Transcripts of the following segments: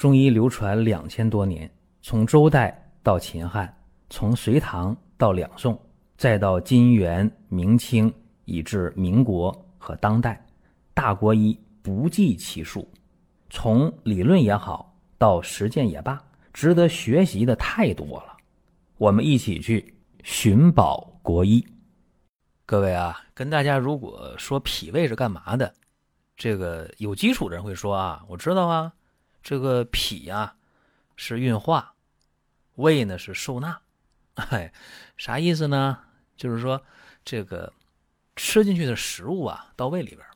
中医流传两千多年，从周代到秦汉，从隋唐到两宋，再到金元明清，以至民国和当代，大国医不计其数。从理论也好，到实践也罢，值得学习的太多了。我们一起去寻宝国医。各位啊，跟大家如果说脾胃是干嘛的，这个有基础的人会说啊，我知道啊。这个脾呀是运化，胃呢是受纳，哎，啥意思呢？就是说这个吃进去的食物啊到胃里边，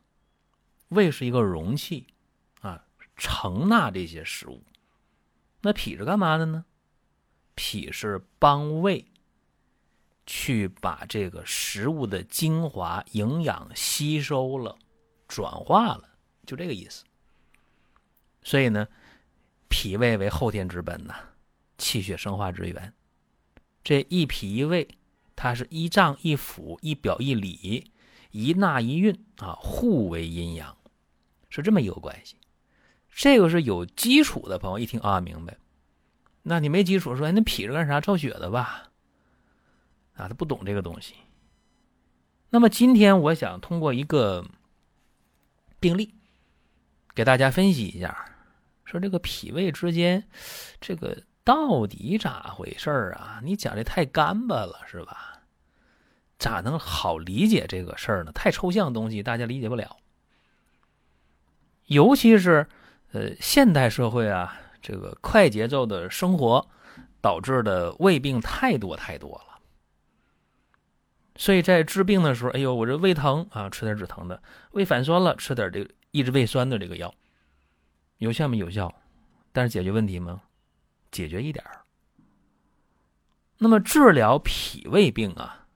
胃是一个容器啊，承纳这些食物。那脾是干嘛的呢？脾是帮胃去把这个食物的精华营养吸收了、转化了，就这个意思。所以呢，脾胃为后天之本呐，气血生化之源。这一脾一胃，它是一脏一腑一表一里，一纳一运啊，互为阴阳，是这么一个关系。这个是有基础的朋友一听啊，明白。那你没基础，说那脾是干啥？造血的吧？啊，他不懂这个东西。那么今天我想通过一个病例，给大家分析一下。说这个脾胃之间，这个到底咋回事啊？你讲的太干巴了，是吧？咋能好理解这个事儿呢？太抽象的东西，大家理解不了。尤其是呃，现代社会啊，这个快节奏的生活导致的胃病太多太多了。所以在治病的时候，哎呦，我这胃疼啊，吃点止疼的；胃反酸了，吃点这个抑制胃酸的这个药。有效没有效？但是解决问题吗？解决一点儿。那么治疗脾胃病啊，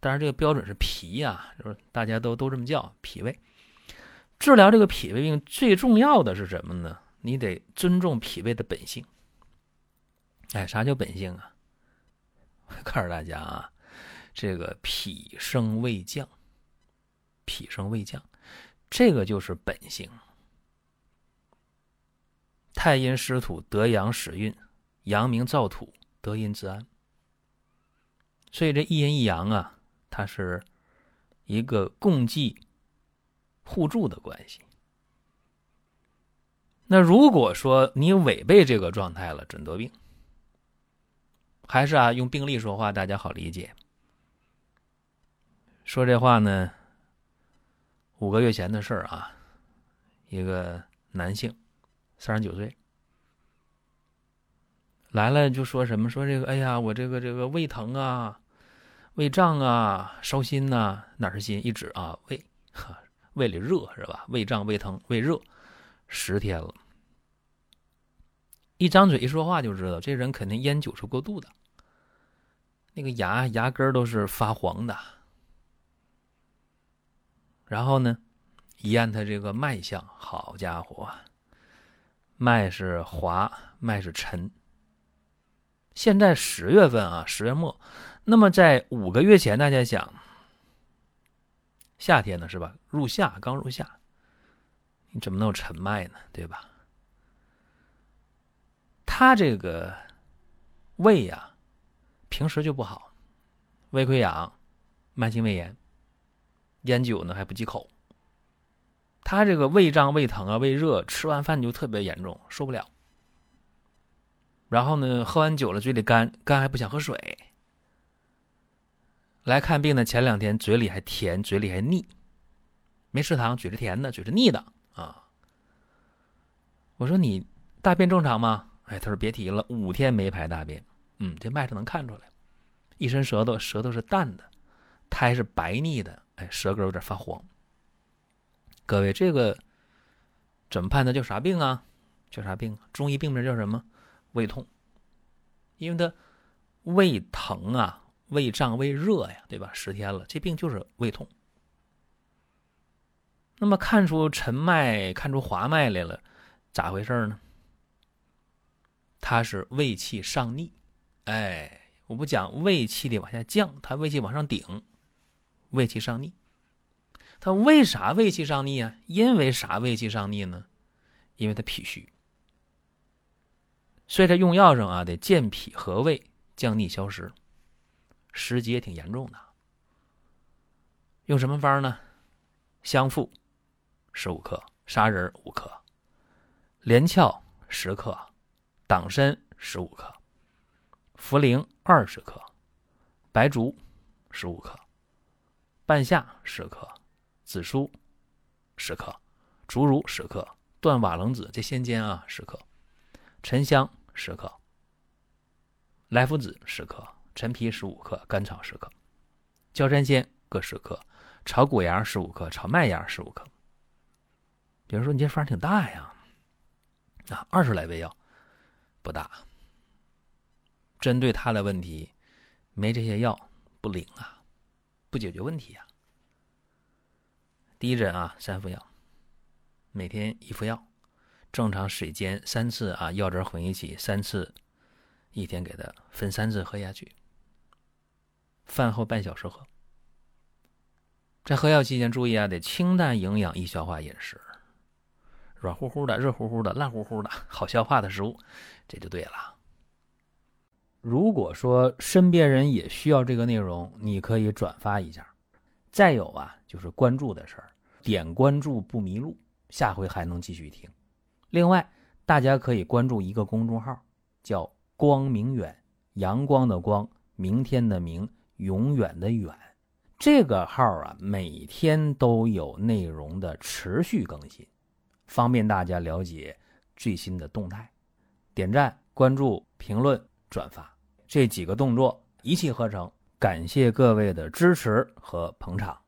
当然这个标准是脾呀，就是大家都都这么叫脾胃。治疗这个脾胃病最重要的是什么呢？你得尊重脾胃的本性。哎，啥叫本性啊？我 告诉大家啊，这个脾升胃降，脾升胃降，这个就是本性。太阴湿土得阳使运，阳明燥土得阴自安。所以这一阴一阳啊，它是一个共济互助的关系。那如果说你违背这个状态了，准得病。还是啊，用病例说话，大家好理解。说这话呢，五个月前的事儿啊，一个男性。三十九岁来了就说什么说这个哎呀我这个这个胃疼啊，胃胀啊，烧心呐，哪是心？一指啊胃，胃里热是吧？胃胀胃疼胃热，十天了。一张嘴一说话就知道这人肯定烟酒是过度的，那个牙牙根都是发黄的。然后呢，一按他这个脉象，好家伙！脉是滑，脉是沉。现在十月份啊，十月末，那么在五个月前，大家想，夏天呢是吧？入夏，刚入夏，你怎么能有沉脉呢？对吧？他这个胃呀，平时就不好，胃溃疡，慢性胃炎，烟酒呢还不忌口。他这个胃胀、胃疼啊、胃热，吃完饭就特别严重，受不了。然后呢，喝完酒了，嘴里干，干还不想喝水。来看病的前两天，嘴里还甜，嘴里还腻，没吃糖，嘴是甜的，嘴是腻的啊。我说你大便正常吗？哎，他说别提了，五天没排大便。嗯，这脉上能看出来，一伸舌头，舌头是淡的，苔是白腻的，哎，舌根有点发黄。各位，这个怎么判断叫啥病啊？叫啥病？中医病名叫什么？胃痛。因为他胃疼啊，胃胀、胃热呀，对吧？十天了，这病就是胃痛。那么看出沉脉、看出滑脉来了，咋回事呢？他是胃气上逆。哎，我不讲胃气的往下降，他胃气往上顶，胃气上逆。他为啥胃气上逆啊？因为啥胃气上逆呢？因为他脾虚，所以在用药上啊，得健脾和胃、降逆消食，食积也挺严重的。用什么方呢？香附十五克，砂仁五克，连翘十克，党参十五克，茯苓二十克，白术十五克，半夏十克，紫苏十克，竹茹十克，断瓦楞子这先煎啊十克，沉香十克，莱菔子十克，陈皮十五克，甘草十克，焦山仙各十克。炒谷芽十五克，炒麦芽十五克。比如说，你这方挺大呀，啊，二十来味药不大。针对他的问题，没这些药不灵啊，不解决问题呀。第一针啊，三副药，每天一副药，正常水煎三次啊，药汁混一起三次，一天给它分三次喝下去，饭后半小时喝。在喝药期间，注意啊，得清淡、营养、易消化饮食，软乎乎的、热乎乎的、烂乎乎的，好消化的食物，这就对了。如果说身边人也需要这个内容，你可以转发一下。再有啊，就是关注的事儿，点关注不迷路，下回还能继续听。另外，大家可以关注一个公众号，叫“光明远”，阳光的光，明天的明，永远的远。这个号啊，每天都有内容的持续更新，方便大家了解最新的动态。点赞、关注、评论、转发这几个动作一气呵成，感谢各位的支持和捧场。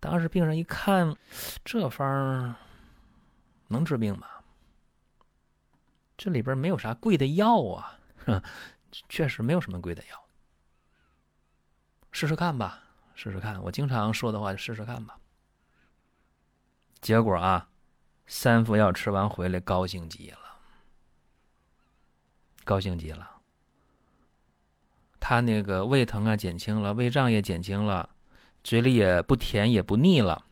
当时病人一看，这方能治病吗？这里边没有啥贵的药啊，确实没有什么贵的药，试试看吧。试试看，我经常说的话就试试看吧。结果啊，三副药吃完回来，高兴极了，高兴极了。他那个胃疼啊减轻了，胃胀也减轻了，嘴里也不甜也不腻了，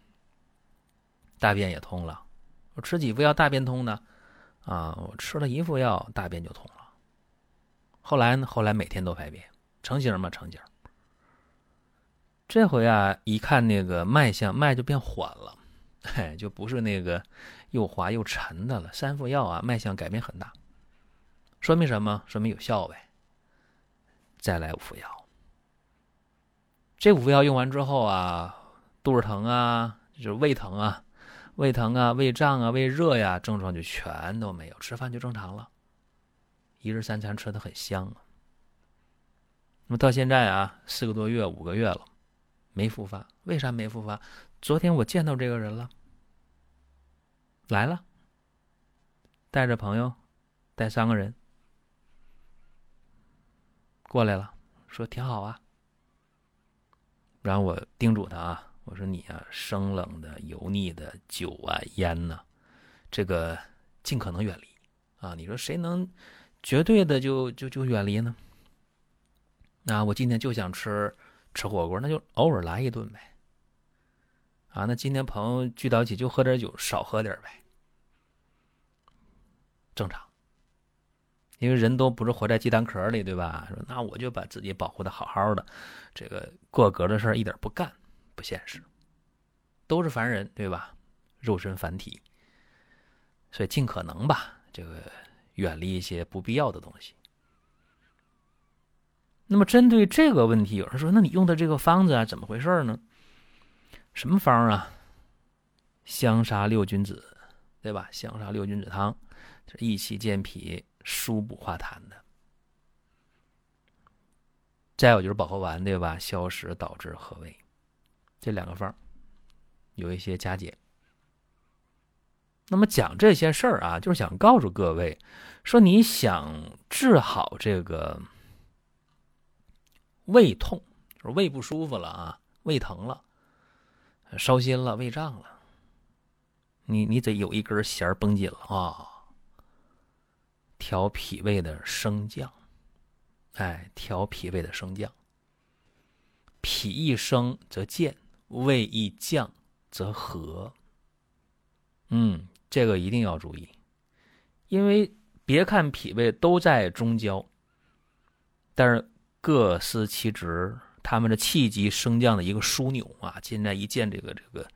大便也通了。我吃几副药大便通呢？啊，我吃了一副药大便就通了。后来呢？后来每天都排便，成型吗？成型。这回啊，一看那个脉象，脉就变缓了，嘿，就不是那个又滑又沉的了。三副药啊，脉象改变很大，说明什么？说明有效呗。再来五副药，这五副药用完之后啊，肚子疼啊，就是胃疼啊，胃疼啊，胃胀啊，胃热呀，症状就全都没有，吃饭就正常了，一日三餐吃的很香啊。那么到现在啊，四个多月、五个月了。没复发，为啥没复发？昨天我见到这个人了，来了，带着朋友，带三个人过来了，说挺好啊。然后我叮嘱他啊，我说你啊，生冷的、油腻的酒啊、烟呐，这个尽可能远离啊。你说谁能绝对的就就就远离呢？那我今天就想吃。吃火锅那就偶尔来一顿呗，啊，那今天朋友聚到一起就喝点酒，少喝点呗，正常。因为人都不是活在鸡蛋壳里，对吧？说那我就把自己保护的好好的，这个过格的事儿一点不干，不现实。都是凡人，对吧？肉身凡体，所以尽可能吧，这个远离一些不必要的东西。那么针对这个问题，有人说：“那你用的这个方子啊，怎么回事呢？什么方啊？香砂六君子，对吧？香砂六君子汤，益气健脾、疏补化痰的。再有就是保和丸，对吧？消食导致和胃，这两个方有一些加减。那么讲这些事儿啊，就是想告诉各位，说你想治好这个。”胃痛，就是胃不舒服了啊，胃疼了，烧心了，胃胀了，你你得有一根弦绷紧了啊。调脾胃的升降，哎，调脾胃的升降。脾一升则健，胃一降则和。嗯，这个一定要注意，因为别看脾胃都在中焦，但是各司其职，他们的气机升降的一个枢纽啊。现在一见这个这个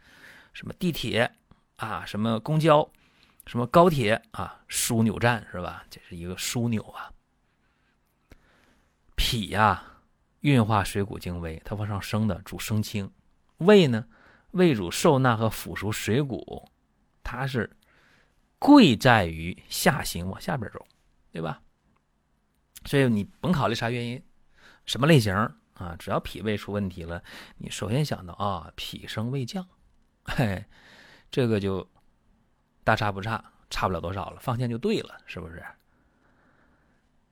什么地铁啊，什么公交，什么高铁啊，枢纽站是吧？这是一个枢纽啊。脾呀，运化水谷精微，它往上升的，主升清。胃呢，胃主受纳和腐熟水谷，它是贵在于下行往下边走，对吧？所以你甭考虑啥原因，什么类型啊，只要脾胃出问题了，你首先想到啊，脾升胃降，嘿，这个就大差不差，差不了多少了，放线就对了，是不是？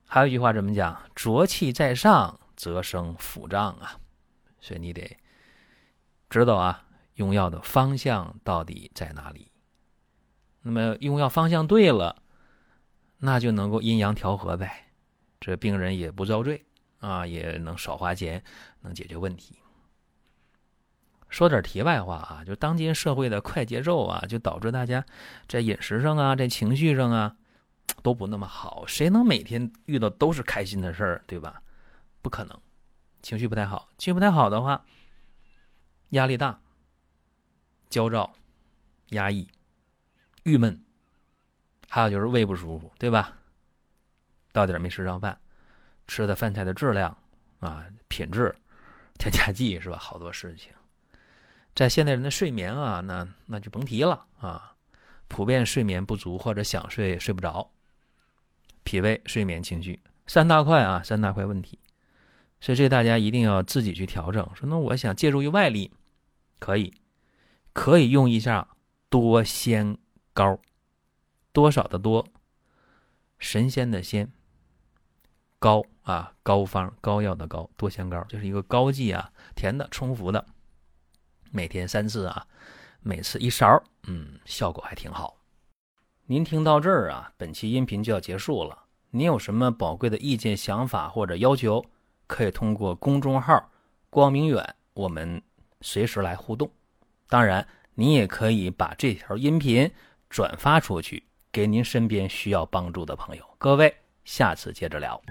还有一句话怎么讲？浊气在上，则生腹胀啊，所以你得。知道啊，用药的方向到底在哪里？那么用药方向对了，那就能够阴阳调和呗，这病人也不遭罪啊，也能少花钱，能解决问题。说点题外话啊，就当今社会的快节奏啊，就导致大家在饮食上啊，在情绪上啊，都不那么好。谁能每天遇到都是开心的事儿，对吧？不可能，情绪不太好，情绪不太好的话。压力大、焦躁、压抑、郁闷，还有就是胃不舒服，对吧？到点没吃上饭，吃的饭菜的质量啊、品质、添加剂是吧？好多事情，在现代人的睡眠啊，那那就甭提了啊，普遍睡眠不足或者想睡睡不着，脾胃、睡眠、情绪三大块啊，三大块问题。所以这大家一定要自己去调整。说那我想借助于外力，可以，可以用一下多仙膏，多少的多，神仙的仙，膏啊，膏方膏药的膏，多仙膏就是一个膏剂啊，甜的，冲服的，每天三次啊，每次一勺，嗯，效果还挺好。您听到这儿啊，本期音频就要结束了。您有什么宝贵的意见、想法或者要求？可以通过公众号“光明远”，我们随时来互动。当然，您也可以把这条音频转发出去，给您身边需要帮助的朋友。各位，下次接着聊。